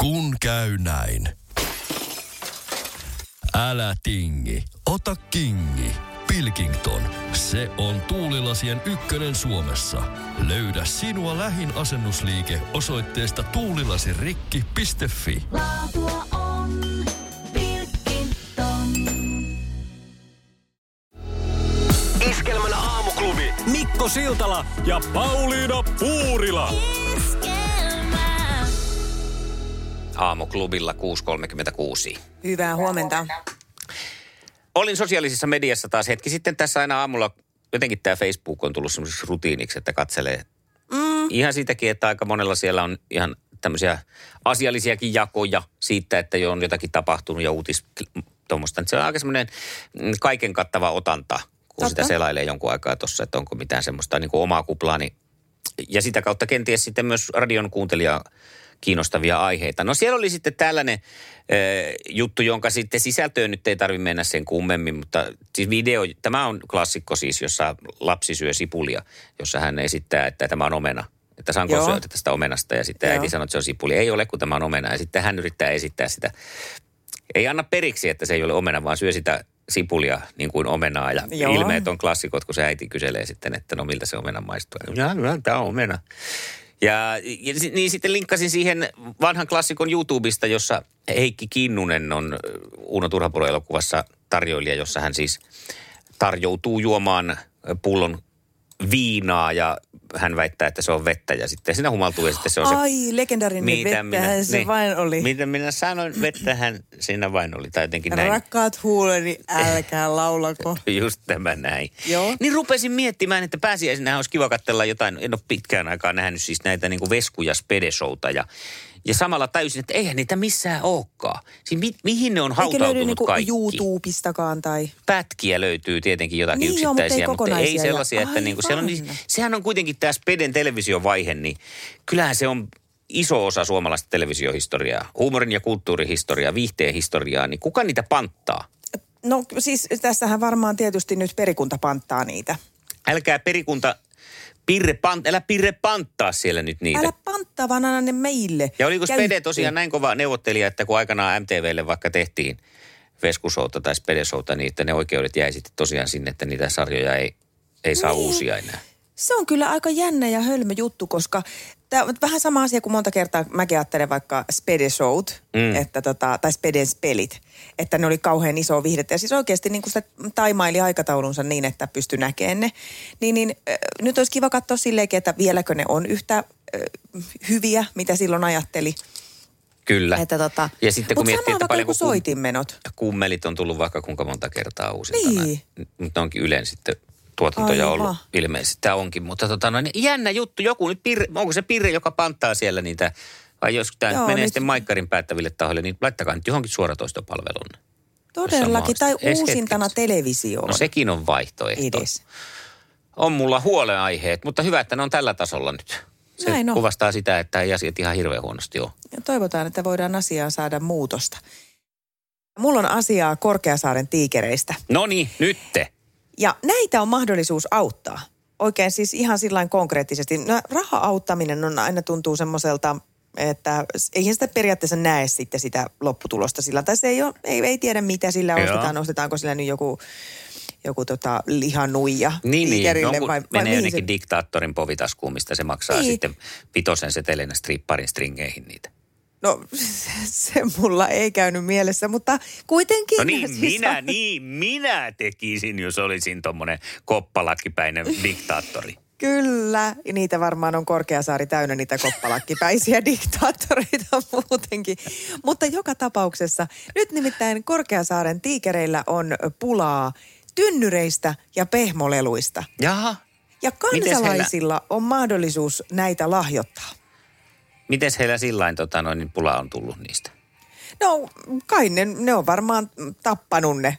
Kun käy näin. Älä tingi, ota kingi. Pilkington, se on tuulilasien ykkönen Suomessa. Löydä sinua lähin asennusliike osoitteesta tuulilasirikki.fi. Laatua on Pilkington. Iskelmän aamuklubi Mikko Siltala ja Pauliina Puurila. Iskelmä. Aamuklubilla 6.36. Hyvää huomenta. Olin sosiaalisessa mediassa taas hetki sitten tässä aina aamulla, jotenkin tämä Facebook on tullut semmoiseksi rutiiniksi, että katselee mm. ihan siitäkin, että aika monella siellä on ihan tämmöisiä asiallisiakin jakoja siitä, että jo on jotakin tapahtunut ja uutis tuommoista. Se on aika semmoinen mm, kaiken kattava otanta, kun Totta. sitä selailee jonkun aikaa tuossa, että onko mitään semmoista niin kuin omaa kuplaa, niin ja sitä kautta kenties sitten myös radion kuuntelija kiinnostavia aiheita. No siellä oli sitten tällainen äh, juttu, jonka sitten sisältöön nyt ei tarvitse mennä sen kummemmin, mutta siis video, tämä on klassikko siis, jossa lapsi syö sipulia, jossa hän esittää, että tämä on omena. Että saanko Joo. syödä tästä omenasta ja sitten Joo. äiti sanoo, että se on sipuli. Ei ole, kun tämä on omena. Ja sitten hän yrittää esittää sitä. Ei anna periksi, että se ei ole omena, vaan syö sitä sipulia niin kuin omenaa. Ja Joo. ilmeet on klassikot, kun se äiti kyselee sitten, että no miltä se omena maistuu. Ja, no, tämä on omena. Ja, ja niin sitten linkkasin siihen vanhan klassikon YouTubesta, jossa Heikki Kinnunen on ö, Uno Turhapuro elokuvassa tarjoilija, jossa hän siis tarjoutuu juomaan pullon viinaa ja hän väittää, että se on vettä ja sitten siinä humaltuu ja sitten se on se Ai, legendaarinen vettähän se niin, vain oli. Mitä minä sanoin, vettähän siinä vain oli, tai jotenkin näin. Rakkaat huuleni, älkää laulako. Just tämä näin. Joo. Niin rupesin miettimään, että pääsiäisenä olisi kiva katsella jotain, en ole pitkään aikaa nähnyt siis näitä niin kuin vesku- ja ja ja samalla tajusin, että eihän niitä missään olekaan. Siis mi- mihin ne on Eikä löydy hautautunut niinku kaikki? YouTubestakaan tai... Pätkiä löytyy tietenkin jotakin Niin joo, mutta ei yksittäisiä, mutta ei, sellaisia, että niinku siellä on, sehän on kuitenkin tämä Speden televisiovaihe, niin kyllähän se on iso osa suomalaista televisiohistoriaa, huumorin ja kulttuurihistoriaa, viihteen historiaa, niin kuka niitä panttaa? No siis tässähän varmaan tietysti nyt perikunta panttaa niitä. Älkää perikunta, pirre, pant, älä pirre panttaa siellä nyt niitä. Älä panttaa, vaan anna ne meille. Ja oliko Spede Käyttöön. tosiaan näin kova neuvottelija, että kun aikanaan MTVlle vaikka tehtiin Veskusouta tai Spedesouta, niin että ne oikeudet jäi sitten tosiaan sinne, että niitä sarjoja ei, ei saa Niin. uusia enää. Se on kyllä aika jännä ja hölmö juttu, koska tämä on vähän sama asia kuin monta kertaa mäkin ajattelen vaikka Spede Showt, mm. että tota, tai Speden pelit, että ne oli kauhean iso viihdettä. Ja siis oikeasti niin kuin sitä taimaili aikataulunsa niin, että pystyi näkemään ne. Niin, niin äh, nyt olisi kiva katsoa silleenkin, että vieläkö ne on yhtä äh, hyviä, mitä silloin ajatteli. Kyllä. Että tota, ja sitten kun miettii, että joku soitinmenot. kummelit on tullut vaikka kuinka monta kertaa uusintana. Niin. Mutta ne onkin Ylen sitten tuotantoja Aivan. ollut ilmeisesti. Tämä onkin, mutta tota, no, niin jännä juttu. Joku nyt pirre, onko se Pirre, joka panttaa siellä niitä, vai jos tämä Joo, menee nyt- sitten maikkarin päättäville tahoille, niin laittakaa nyt johonkin suoratoistopalveluun. Todellakin, tai uusintana hetkeksi. televisioon. No sekin on vaihtoehto. edes. On mulla huolenaiheet, mutta hyvä, että ne on tällä tasolla nyt. Se Näin on. kuvastaa sitä, että ei asiat ihan hirveän huonosti ole. Ja toivotaan, että voidaan asiaan saada muutosta. Mulla on asiaa Korkeasaaren tiikereistä. No niin, nytte. Ja näitä on mahdollisuus auttaa. Oikein siis ihan sillä konkreettisesti. No, raha-auttaminen on aina tuntuu semmoiselta, että eihän sitä periaatteessa näe sitten sitä lopputulosta sillä. Tai se ei, ole, ei, ei tiedä mitä sillä Joo. ostetaan. Ostetaanko sillä nyt joku, joku tota lihanuija Niin, niin. tiikerille Jonkun vai, vai menee jonnekin se- diktaattorin povitaskuun, mistä se maksaa Niin. sitten vitosen setelinä stripparin stringeihin niitä. No se mulla ei käynyt mielessä, mutta kuitenkin. No niin, siis minä, on- niin, minä tekisin, jos olisin tommonen koppalakkipäinen diktaattori. Kyllä, niitä varmaan on Korkeasaari täynnä niitä koppalakkipäisiä diktaattoreita muutenkin. Mutta joka tapauksessa, nyt nimittäin Korkeasaaren tiikereillä on pulaa tynnyreistä ja pehmoleluista. Jaha. Ja kansalaisilla on mahdollisuus näitä lahjoittaa. Mites heillä sillain tota, noin, niin pula on tullut niistä? No kai ne, ne on varmaan tappanut ne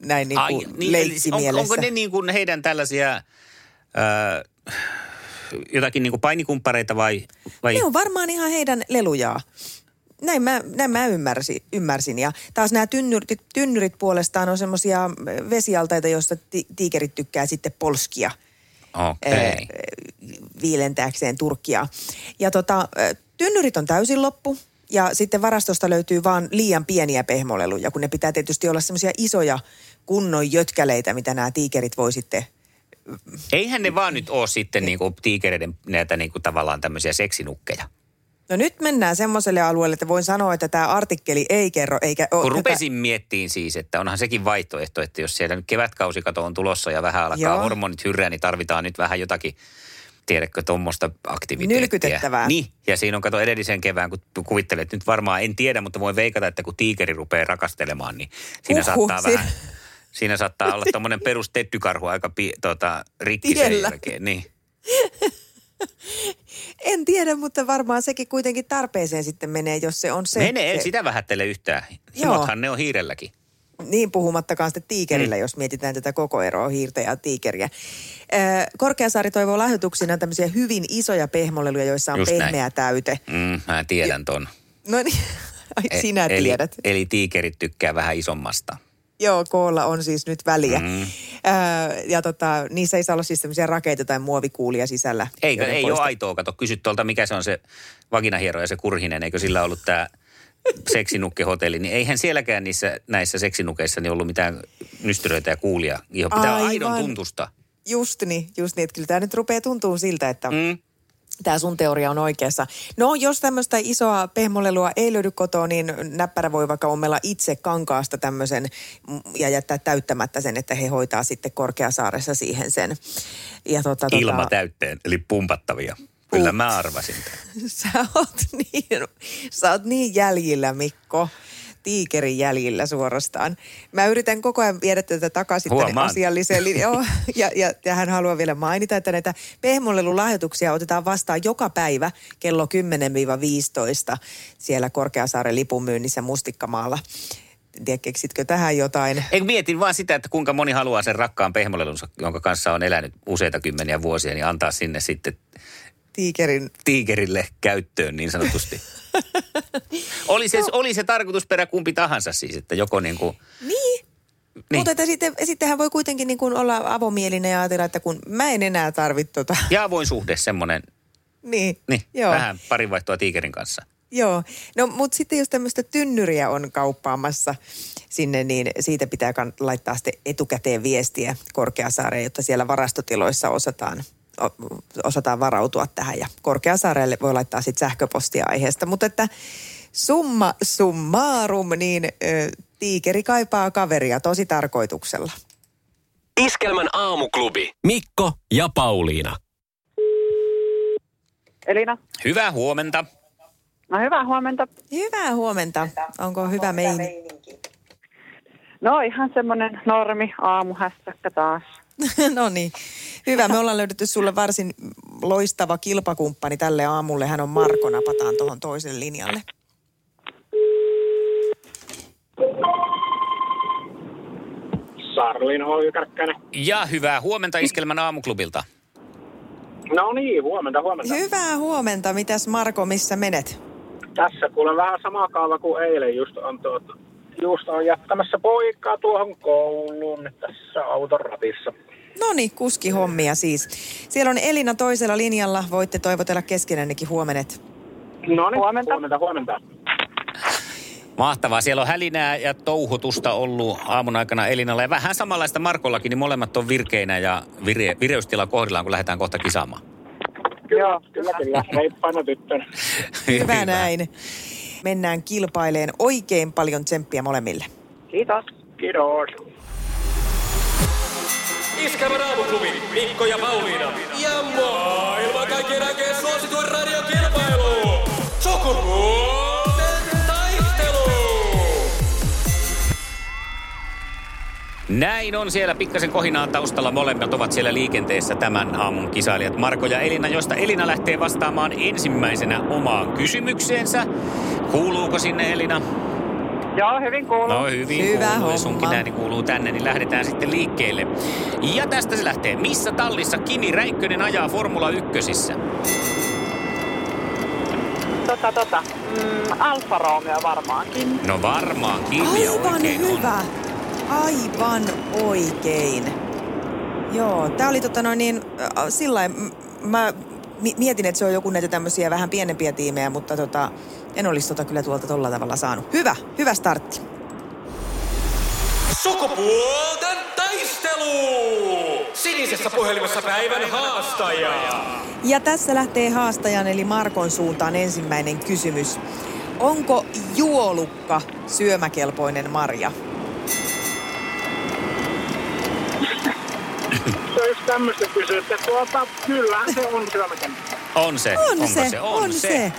näin niin kuin niin, eli leikkimielessä. on, onko ne niin kuin heidän tällaisia ää, jotakin niin kuin painikumppareita vai, vai Ne on varmaan ihan heidän lelujaa. Näin mä, näin mä ymmärsin, ymmärsin. Ja taas nämä tynnyrit, tynnyrit puolestaan on semmoisia vesialtaita, joista ti, tiikerit tykkää sitten polskia Okei. ää, viilentääkseen turkkia. Ja tota, ää, tynnyrit on täysin loppu. Ja sitten varastosta löytyy vaan liian pieniä pehmoleluja, kun ne pitää tietysti olla semmoisia isoja kunnon jötkäleitä, mitä nämä tiikerit voi sitten Eihän ne vaan nyt ole sitten niinku tiikereiden näitä niinku tavallaan tämmöisiä seksinukkeja. No nyt mennään semmoiselle alueelle, että voin sanoa, että tämä artikkeli ei kerro, eikä ole Kun rupesin miettiin siis, että onhan sekin vaihtoehto, että jos siellä nyt kevätkausikato on tulossa ja vähän alkaa Joo. hormonit hyrrää, niin tarvitaan nyt vähän jotakin, tiedätkö, tuommoista aktiviteettia. Nylkytettävää. Niin, ja siinä on kato edellisen kevään, kun kuvittelet, että nyt varmaan en tiedä, mutta voin veikata, että kun tiikeri rupeaa rakastelemaan, niin siinä Huhhuh, saattaa siinä- vähän, siinä saattaa olla tommonen perus tettykarhu aika pi, tota, rikki sen Tiellä. jälkeen. Niin. En tiedä, mutta varmaan sekin kuitenkin tarpeeseen sitten menee, jos se on se. Menee, en se sitä vähättele yhtään. Joo. Himothan ne on hiirelläkin. Niin puhumattakaan sitten tiikerillä, mm. jos mietitään tätä koko eroa hiirtä ja tiikeriä. Korkeasaari toivoo lahjoituksina tämmöisiä hyvin isoja pehmoleluja, joissa on Just näin. pehmeä täyte. Mm, mä tiedän ton. No niin, E- sinä eli, tiedät. Eli tiikerit tykkää vähän isommasta. Joo, koolla on siis nyt väliä. Mm. Ö, ja tota, niissä ei saa olla siis tämmöisiä rakeita tai muovikuulia sisällä. Eikö, ei ole poista- aitoa. Kato, kysy tuolta, mikä se on se vaginahiero ja se kurhinen. Eikö sillä ollut tämä seksinukkehotelli? Niin eihän sielläkään niissä näissä seksinukeissa niin ollut mitään nystyröitä ja kuulia. Ihan pitää olla aidon Aivan. tuntusta. Just niin, just niin. Että kyllä tämä nyt rupeaa tuntuu siltä, että Mm. tämä sun teoria on oikeassa. No, jos tämmöistä isoa pehmolelua ei löydy kotoa, niin näppärä voi vaikka ommella itse kankaasta tämmöisen mm, ja jättää täyttämättä sen, että he hoitaa sitten Korkeasaaressa siihen sen. Ja tota, tota, Ilma täytteen, eli pumpattavia. Kyllä mä arvasin. Sä oot niin, sä oot niin jäljillä, Mikko. Tiikerin jäljillä suorastaan. Mä yritän koko ajan viedä tätä takaisin tänne asialliseen linjaan. Ja, ja, ja hän haluaa vielä mainita, että näitä pehmolelulahjoituksia otetaan vastaan joka päivä kello 10-15 siellä Korkeasaaren lipunmyynnissä Mustikkamaalla. En tiedä, keksitkö tähän jotain? Eikö mietin vaan sitä, että kuinka moni haluaa sen rakkaan pehmolelunsa, jonka kanssa on elänyt useita kymmeniä vuosia, niin antaa sinne sitten Tiikerin tiikerille käyttöön niin sanotusti. oli, se, oli se tarkoitusperä kumpi tahansa siis, että joko niin kuin, Niin. Niin. Mutta että sitten, sittenhän voi kuitenkin niin kuin olla avomielinen ja ajatella, että kun mä en enää tarvitse tota. ja avoin suhde semmoinen, Niin, niin, Joo. vähän parinvaihtoa tiikerin kanssa. Joo, no mutta sitten jos tämmöistä tynnyriä on kauppaamassa sinne, niin siitä pitää laittaa sitten etukäteen viestiä Korkeasaareen, jotta siellä varastotiloissa osataan, osataan varautua tähän. Ja Korkeasaarelle voi laittaa sitten sähköpostia aiheesta. Mutta että summa summarum, niin ö, tiikeri kaipaa kaveria tosi tarkoituksella. Iskelmän aamuklubi. Mikko ja Pauliina. Elina, Hyvää huomenta. no hyvää huomenta. Hyvää huomenta. Onko hyvä meininki? No ihan semmoinen normi aamuhässäkkä taas. no niin, hyvä. Me ollaan löydetty sulle varsin loistava kilpakumppani tälle aamulle. Hän on Marko, napataan tuohon toiselle linjalle. Sarlin Olga Kärkkäinen. Ja hyvää huomenta Iskelmän aamuklubilta. No niin, huomenta, huomenta. Hyvää huomenta. Mitäs Marko, missä menet? Tässä kuulen vähän sama kaava kuin eilen. Just on, tuota, just on jättämässä poikaa tuohon kouluun tässä auton ratissa. No niin, kuski hommia siis. Siellä on Elina toisella linjalla. Voitte toivotella keskenännekin huomenet. No niin, Huomenta. huomenta, huomenta. Mahtavaa. Siellä on hälinää ja touhutusta ollut aamun aikana Elinalla. Ja vähän samanlaista Markollakin, niin molemmat on virkeinä ja vire, vireystila kohdillaan, kun lähdetään kohta kisaamaan. Kyllä, Joo, kyllä, kyllä. Reippaana tyttönä. Hyvä näin. Mennään kilpaileen oikein paljon tsemppiä molemmille. Kiitos. Kiitos. Iskelmän aamuklubi. Mikko ja Pauliina. Ja maailman kaikkien aikeen suosituen radiokilpailu. Sukupuolten taistelu. Näin on siellä pikkasen kohinaa taustalla. Molemmat ovat siellä liikenteessä tämän aamun kisailijat Marko ja Elina, josta Elina lähtee vastaamaan ensimmäisenä omaan kysymykseensä. Kuuluuko sinne Elina? Joo, hyvin kuuluu. No hyvin Hyvä kuuluu. homma. Sunkin ääni kuuluu tänne, niin lähdetään sitten liikkeelle. Ja tästä se lähtee. Missä tallissa Kimi Räikkönen ajaa Formula 1? Tota, tota. Mm, Alfa Romeo varmaankin. No varmaan Kimi ja Aivan oikein on. hyvä. Aivan oikein. Joo, tää oli tota noin niin, äh, sillä mä mietin, että se on joku näitä tämmöisiä vähän pienempiä tiimejä, mutta tota, en olisi tota kyllä tuolta tolla tavalla saanut. Hyvä, hyvä startti. Sukupuolten taistelu! Sinisessä puhelimessa päivän haastaja. Ja tässä lähtee haastajan eli Markon suuntaan ensimmäinen kysymys. Onko juolukka syömäkelpoinen marja? Se olisi tämmöistä kysyä, että tuota, kyllä se on syömäkämpi. On se. On Onko se, se? on se.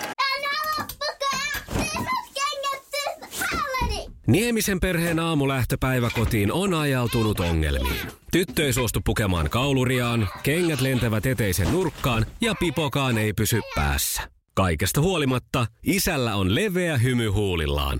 Niemisen perheen aamulähtöpäivä kotiin on ajautunut ongelmiin. Tyttö ei suostu pukemaan kauluriaan, kengät lentävät eteisen nurkkaan ja pipokaan ei pysy päässä. Kaikesta huolimatta, isällä on leveä hymy huulillaan.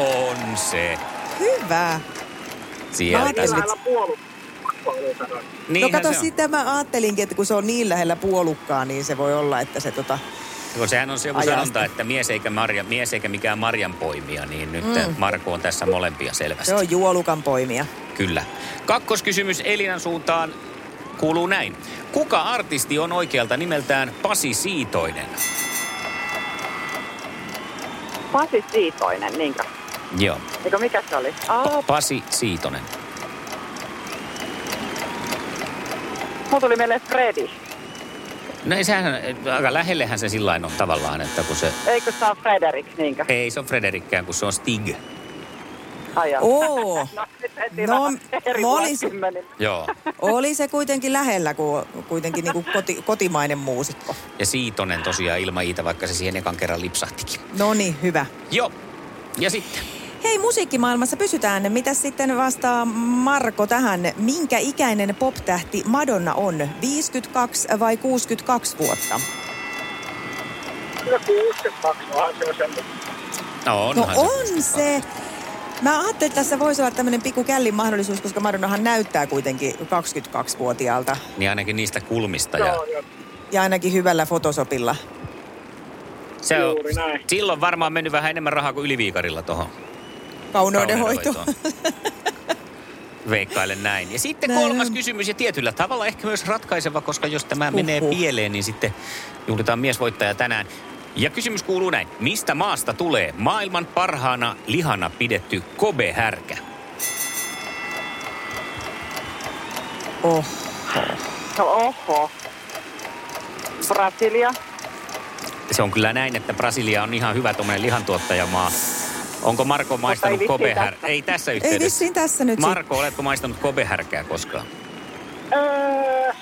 On se. Hyvä. Sieltä sanoa. No kato, se sitä mä ajattelinkin, että kun se on niin lähellä puolukkaa, niin se voi olla, että se tota... Kun sehän on se sanonta, että mies eikä, marja, mies eikä mikään marjan poimija, niin nyt mm. Marko on tässä molempia selvästi. Se on juolukan poimia. Kyllä. Kakkoskysymys Elinan suuntaan kuuluu näin. Kuka artisti on oikealta nimeltään Pasi Siitoinen? Pasi Siitoinen, niinkö? Joo. Eikö mikä se oli? Aa, Pasi Siitonen. mulla tuli mieleen Freddy. No ei sehän, aika lähellehän se sillä on tavallaan, että kun se... Eikö se ole Frederik, niinkö? Ei se on Frederikkään, kun se on Stig. Ai jaa. Oo. No, No, olis- vuosikymmenin. Joo. Oli se kuitenkin lähellä, kun kuitenkin niin kuin koti, kotimainen muusikko. Ja Siitonen tosiaan ilman Iitä, vaikka se siihen ekan kerran lipsahtikin. No niin, hyvä. Joo. Ja sitten. Hei, musiikkimaailmassa pysytään. Mitä sitten vastaa Marko tähän? Minkä ikäinen pop-tähti Madonna on? 52 vai 62 vuotta? Kyllä 62, onhan se on sen. No, No onhan on se. Mä ajattelin, että tässä voisi olla tämmöinen pikku källin mahdollisuus, koska Madonnahan näyttää kuitenkin 22-vuotiaalta. Niin ainakin niistä kulmista. Ja joo. Ja ainakin hyvällä fotosopilla. se on, silloin varmaan mennyt vähän enemmän rahaa kuin yliviikarilla tuohon Kauneudenhoito. Veikkailen näin. Ja sitten Näin kolmas on. kysymys ja tietyllä tavalla ehkä myös ratkaiseva, koska jos tämä Huhhuh. menee pieleen, niin sitten juhlitaan miesvoittaja tänään. Ja kysymys kuuluu näin. Mistä maasta tulee maailman parhaana lihana pidetty Kobe-härkä? Oh. No, oho. Brasilia. Se on kyllä näin, että Brasilia on ihan hyvä tuommoinen lihantuottajamaa. Onko Marko maistanut Kobe-härkää? tässä. Ei tässä Ei yhteydessä. vissiin tässä nyt Marko, oletko maistanut Kobe-härkää koskaan? Öö,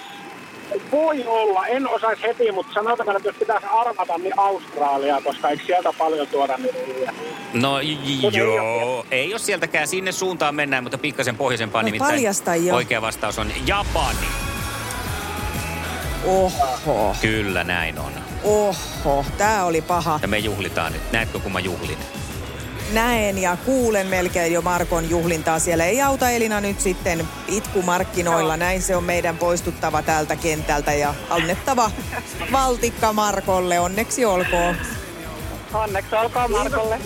voi olla, en osaisi heti, mutta sanotaan, että jos pitäisi arvata, niin Australia, koska eikö sieltä paljon tuoda niitä? No j- j- joo, ei ole sieltäkään sinne suuntaan mennään, mutta pikkasen pohjoisempaan No nimittäin. paljasta jo. Oikea vastaus on Japani. Oho, Kyllä näin on. oho, tää oli paha. Ja me juhlitaan nyt. Näetkö, kun mä juhlin? Näen ja kuulen melkein jo Markon juhlintaa siellä. Ei auta Elina nyt sitten itkumarkkinoilla. Näin se on meidän poistuttava tältä kentältä ja annettava valtikka Markolle. Onneksi olkoon. Onneksi olkoon Markolle.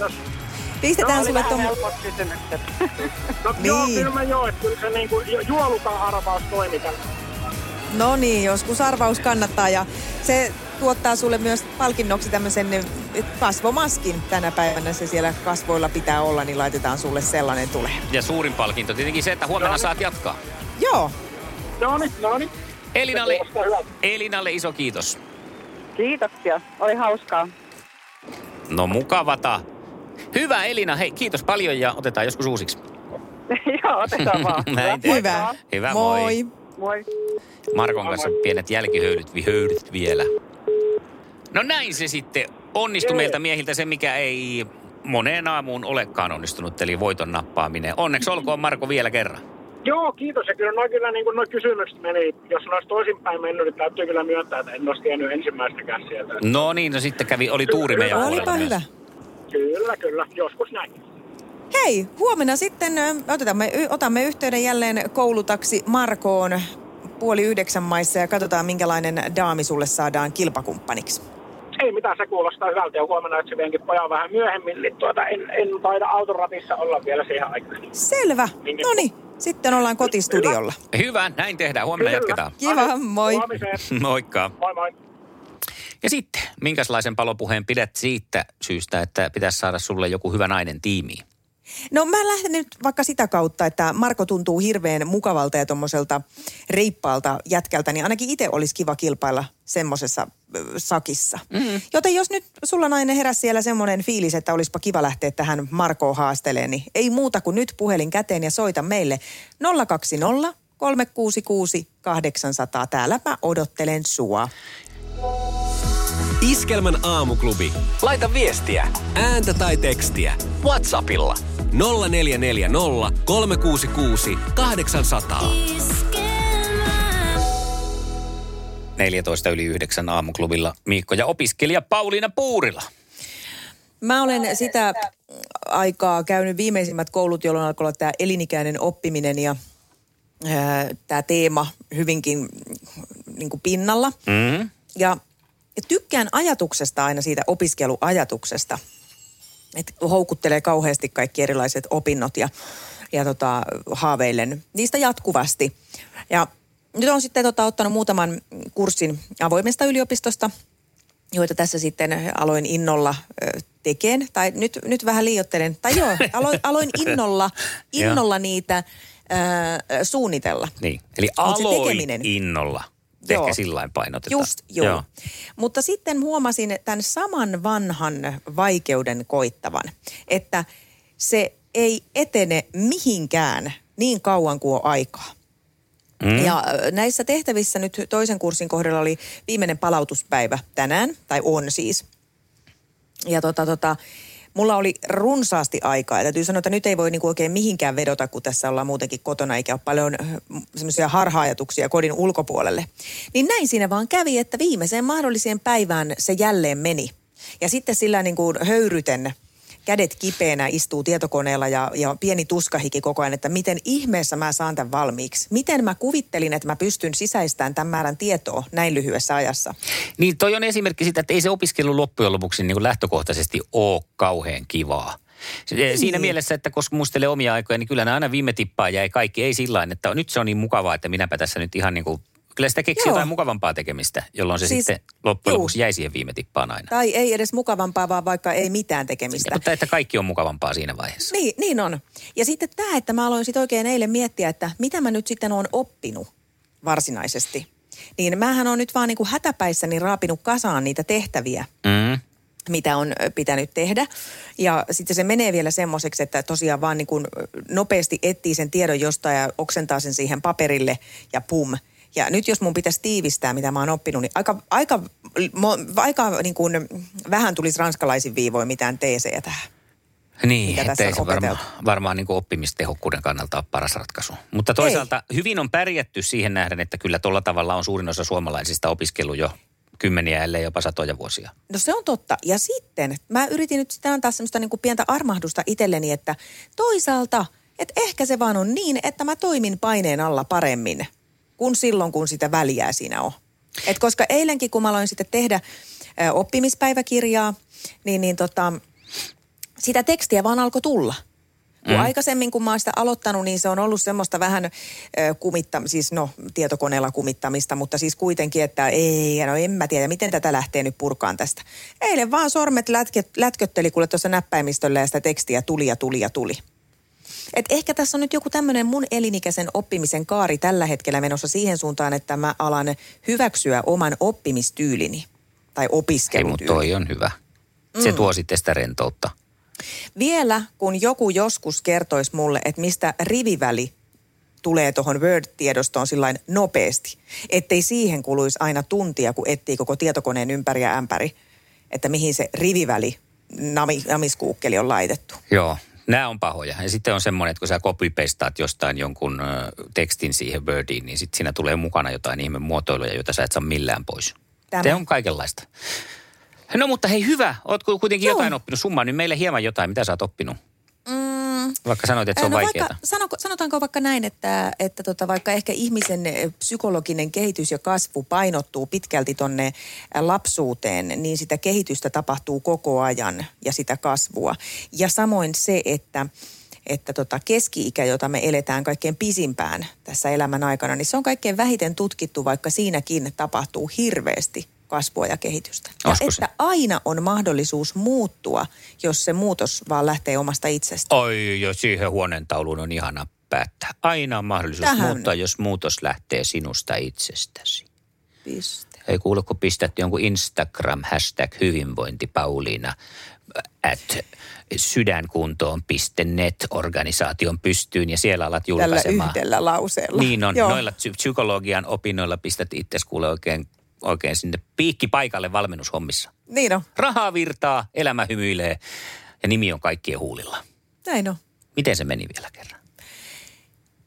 Pistetään oli sulle vähän tuon... helpot kysymykset. No joo, Niin. kyllä mä joo, että kyllä se niinku ju- juolukan arvaus toimi tällä. No niin, joskus arvaus kannattaa ja se tuottaa sulle myös palkinnoksi tämmöisen eh, kasvomaskin tänä päivänä. Se siellä kasvoilla pitää olla, niin laitetaan sulle sellainen tulee. Ja suurin palkinto tietenkin se, että huomenna saat jatkaa. Joo, No niin, no niin. Elinalle. Elinalle iso kiitos. Kiitoksia. Oli hauskaa. No mukavata. Hyvä Elina, hei kiitos paljon ja otetaan joskus uusiksi. Joo, otetaan vaan. Hyvä. Hyvä, moi. moi. Moi. Markon kanssa pienet jälkihöylyt höyryt vielä. No näin se sitten onnistui meiltä miehiltä se, mikä ei moneen aamuun olekaan onnistunut, eli voiton nappaaminen. Onneksi olkoon Marko vielä kerran. Joo, kiitos. Ja kyllä noin kyllä niin kuin nuo kysymykset meni, jos ne olisi toisinpäin mennyt, niin täytyy kyllä myöntää, että en olisi tiennyt ensimmäistäkään sieltä. No niin, no sitten kävi, oli tuuri meidän Olipa hyvä. Kyllä, kyllä. Joskus näin. Hei, huomenna sitten otamme, y- otamme yhteyden jälleen koulutaksi Markoon puoli yhdeksän maissa ja katsotaan minkälainen daami sulle saadaan kilpakumppaniksi. Ei mitään, se kuulostaa hyvältä. Ja huomenna etsivienkin pojan vähän myöhemmin, niin tuota, en, en taida autoratissa olla vielä siihen aikaan. Selvä. Minne? No niin, sitten ollaan kotistudiolla. Hyvä, näin tehdään. Huomenna Kyllä. jatketaan. Kiva, moi. Huomiseen. Moikka. Moi moi. Ja sitten, minkälaisen palopuheen pidät siitä syystä, että pitäisi saada sulle joku hyvä nainen tiimiin? No mä lähden nyt vaikka sitä kautta, että Marko tuntuu hirveän mukavalta ja tommoselta reippaalta jätkältä, niin ainakin itse olisi kiva kilpailla semmosessa ö, sakissa. Mm. Joten jos nyt sulla nainen heräsi siellä semmoinen fiilis, että olisipa kiva lähteä tähän Markoon haasteleen, niin ei muuta kuin nyt puhelin käteen ja soita meille 020 366 800. Täällä mä odottelen sua. Iskelmän aamuklubi. Laita viestiä, ääntä tai tekstiä. Whatsappilla 0440 366 800. 14 yli 9 aamuklubilla Miikko ja opiskelija Pauliina Puurila. Mä olen sitä aikaa käynyt viimeisimmät koulut, jolloin alkoi olla tämä elinikäinen oppiminen ja tämä teema hyvinkin niin kuin pinnalla. Mm. Ja, ja tykkään ajatuksesta aina siitä opiskeluajatuksesta. Että houkuttelee kauheasti kaikki erilaiset opinnot ja, ja tota, haaveilen niistä jatkuvasti. Ja nyt on sitten tota, ottanut muutaman kurssin avoimesta yliopistosta, joita tässä sitten aloin innolla tekeen. Tai nyt, nyt vähän liiottelen. Tai joo, aloin, aloin innolla, innolla niitä ö, suunnitella. Niin, eli aloin tekeminen- innolla. Joo. Ehkä sillä painotetaan. Just, joo. joo. Mutta sitten huomasin tämän saman vanhan vaikeuden koittavan, että se ei etene mihinkään niin kauan kuin on aikaa. Mm. Ja näissä tehtävissä nyt toisen kurssin kohdalla oli viimeinen palautuspäivä tänään, tai on siis. Ja tota, tota, mulla oli runsaasti aikaa. Ja täytyy sanoa, että nyt ei voi niinku oikein mihinkään vedota, kun tässä ollaan muutenkin kotona, eikä ole paljon semmoisia harha-ajatuksia kodin ulkopuolelle. Niin näin siinä vaan kävi, että viimeiseen mahdolliseen päivään se jälleen meni. Ja sitten sillä niin kuin höyryten kädet kipeänä istuu tietokoneella ja, ja pieni tuskahiki koko ajan, että miten ihmeessä mä saan tämän valmiiksi. Miten mä kuvittelin, että mä pystyn sisäistämään tämän määrän tietoa näin lyhyessä ajassa. Niin toi on esimerkki siitä, että ei se opiskelu loppujen lopuksi niin kuin lähtökohtaisesti ole kauhean kivaa. Niin. Siinä mielessä, että koska muistelee omia aikoja, niin kyllä ne aina viime tippaa jäi kaikki. Ei sillä että nyt se on niin mukavaa, että minäpä tässä nyt ihan niin kuin, kyllä sitä keksi Joo. jotain mukavampaa tekemistä, jolloin se Siis- sitten loppujen lopuksi jäi siihen viime tippaan aina. Tai ei edes mukavampaa, vaan vaikka ei mitään tekemistä. Mutta että kaikki on mukavampaa siinä vaiheessa. Niin, niin on. Ja sitten tämä, että mä aloin sitten oikein eilen miettiä, että mitä mä nyt sitten oon oppinut varsinaisesti. Niin mähän on nyt vaan niin kuin hätäpäissäni raapinut kasaan niitä tehtäviä, Mm. mitä on pitänyt tehdä. Ja sitten se menee vielä semmoiseksi, että tosiaan vaan niin kuin nopeasti etsii sen tiedon jostain ja oksentaa sen siihen paperille ja pum. Ja nyt jos mun pitäisi tiivistää, mitä mä oon oppinut, niin aika, aika, mo, aika niin kuin vähän tulisi ranskalaisin viivoin mitään teesejä tähän. Niin, mitä että tässä ei on se varmaan, opeteltu. varmaan niin oppimistehokkuuden kannalta ole paras ratkaisu. Mutta toisaalta ei. hyvin on pärjätty siihen nähden, että kyllä tuolla tavalla on suurin osa suomalaisista opiskellut jo kymmeniä, ellei jopa satoja vuosia. No se on totta. Ja sitten mä yritin nyt sitten antaa semmoista niin kuin pientä armahdusta itselleni, että toisaalta, että ehkä se vaan on niin, että mä toimin paineen alla paremmin kuin silloin, kun sitä väliä siinä on. Et koska eilenkin, kun mä aloin sitten tehdä ö, oppimispäiväkirjaa, niin, niin tota, sitä tekstiä vaan alkoi tulla. Kun mm. aikaisemmin, kun mä oon sitä aloittanut, niin se on ollut semmoista vähän ö, kumitta, siis no tietokoneella kumittamista, mutta siis kuitenkin, että ei, no en mä tiedä, miten tätä lähtee nyt purkaan tästä. Eilen vaan sormet lätket, lätkötteli kuule tuossa näppäimistöllä ja sitä tekstiä tuli ja tuli ja tuli. Et ehkä tässä on nyt joku tämmöinen mun elinikäisen oppimisen kaari tällä hetkellä menossa siihen suuntaan, että mä alan hyväksyä oman oppimistyylini tai Ei, opiskelutyylini. mutta toi on hyvä. Se Mm. tuo sitten sitä rentoutta. Vielä kun joku joskus kertoisi mulle, että mistä riviväli tulee tuohon Word-tiedostoon sillain nopeasti, ettei siihen kuluisi aina tuntia, kun etsii koko tietokoneen ympäri ja ämpäri, että mihin se riviväli nami, namiskuukkeli on laitettu. Joo, Nämä on pahoja. Ja sitten on semmoinen, että kun sä copy-pastaat jostain jonkun tekstin siihen Wordiin, niin sitten siinä tulee mukana jotain ihme muotoiluja, joita sä et saa millään pois. Tämä. Tämä on kaikenlaista. No mutta hei hyvä, ootko kuitenkin Joo. jotain oppinut? Summa nyt meille hieman jotain, mitä sä oot oppinut? Mm, Vaikka sanoit, että se on no vaikeaa. vaikka, sanotaanko vaikka näin, että, että tota, vaikka ehkä ihmisen eh, psykologinen kehitys ja kasvu painottuu pitkälti tonne lapsuuteen, niin sitä kehitystä tapahtuu koko ajan ja sitä kasvua. Ja samoin se, että että tota keski-ikä, jota me eletään kaikkein pisimpään tässä elämän aikana, niin se on kaikkein vähiten tutkittu, vaikka siinäkin tapahtuu hirveästi kasvua ja kehitystä. Ja se? että aina on mahdollisuus muuttua, jos se muutos vaan lähtee omasta itsestä. Oi, jo siihen huoneentauluun on ihana päättää. Aina on mahdollisuus Tähän- muuttaa, jos muutos lähtee sinusta itsestäsi. Piste. Ei kuule, kun pistät jonkun Instagram hashtag hyvinvointi Pauliina at sydänkuntoon.net organisaation pystyyn ja siellä alat Tällä julkaisemaan. yhdellä lauseella. Niin on, Joo. noilla psy- psykologian opinnoilla pistät itse kuule oikein, oikein sinne piikki paikalle valmennushommissa. Niin on, Rahaa virtaa, elämä hymyilee ja nimi on kaikkien huulilla. näin on. Miten se meni vielä kerran?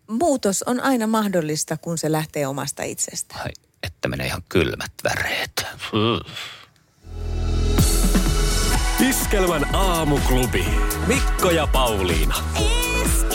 Muutos on aina mahdollista, kun se lähtee omasta itsestä. Ai, että menee ihan kylmät väreet. Mm. Iskelmän aamuklubi. Mikko ja Pauliina. Iskelmää.